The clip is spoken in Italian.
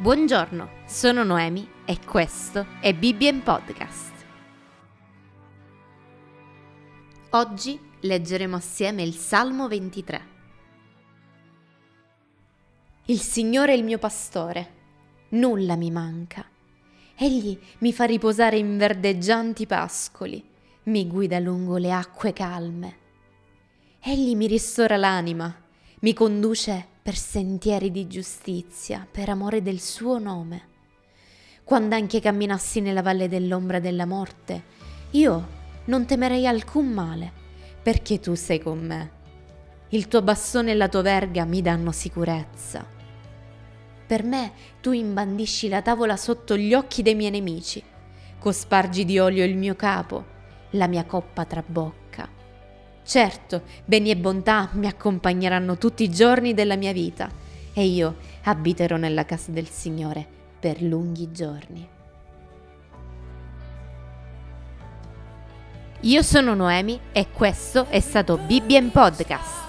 Buongiorno, sono Noemi e questo è Bibbien Podcast. Oggi leggeremo assieme il Salmo 23. Il Signore è il mio pastore, nulla mi manca. Egli mi fa riposare in verdeggianti pascoli, mi guida lungo le acque calme. Egli mi ristora l'anima, mi conduce per sentieri di giustizia, per amore del suo nome. Quando anche camminassi nella valle dell'ombra della morte, io non temerei alcun male, perché tu sei con me. Il tuo bastone e la tua verga mi danno sicurezza. Per me tu imbandisci la tavola sotto gli occhi dei miei nemici, cospargi di olio il mio capo, la mia coppa trabocca. Certo, beni e bontà mi accompagneranno tutti i giorni della mia vita e io abiterò nella casa del Signore per lunghi giorni. Io sono Noemi e questo è stato Bibbien Podcast.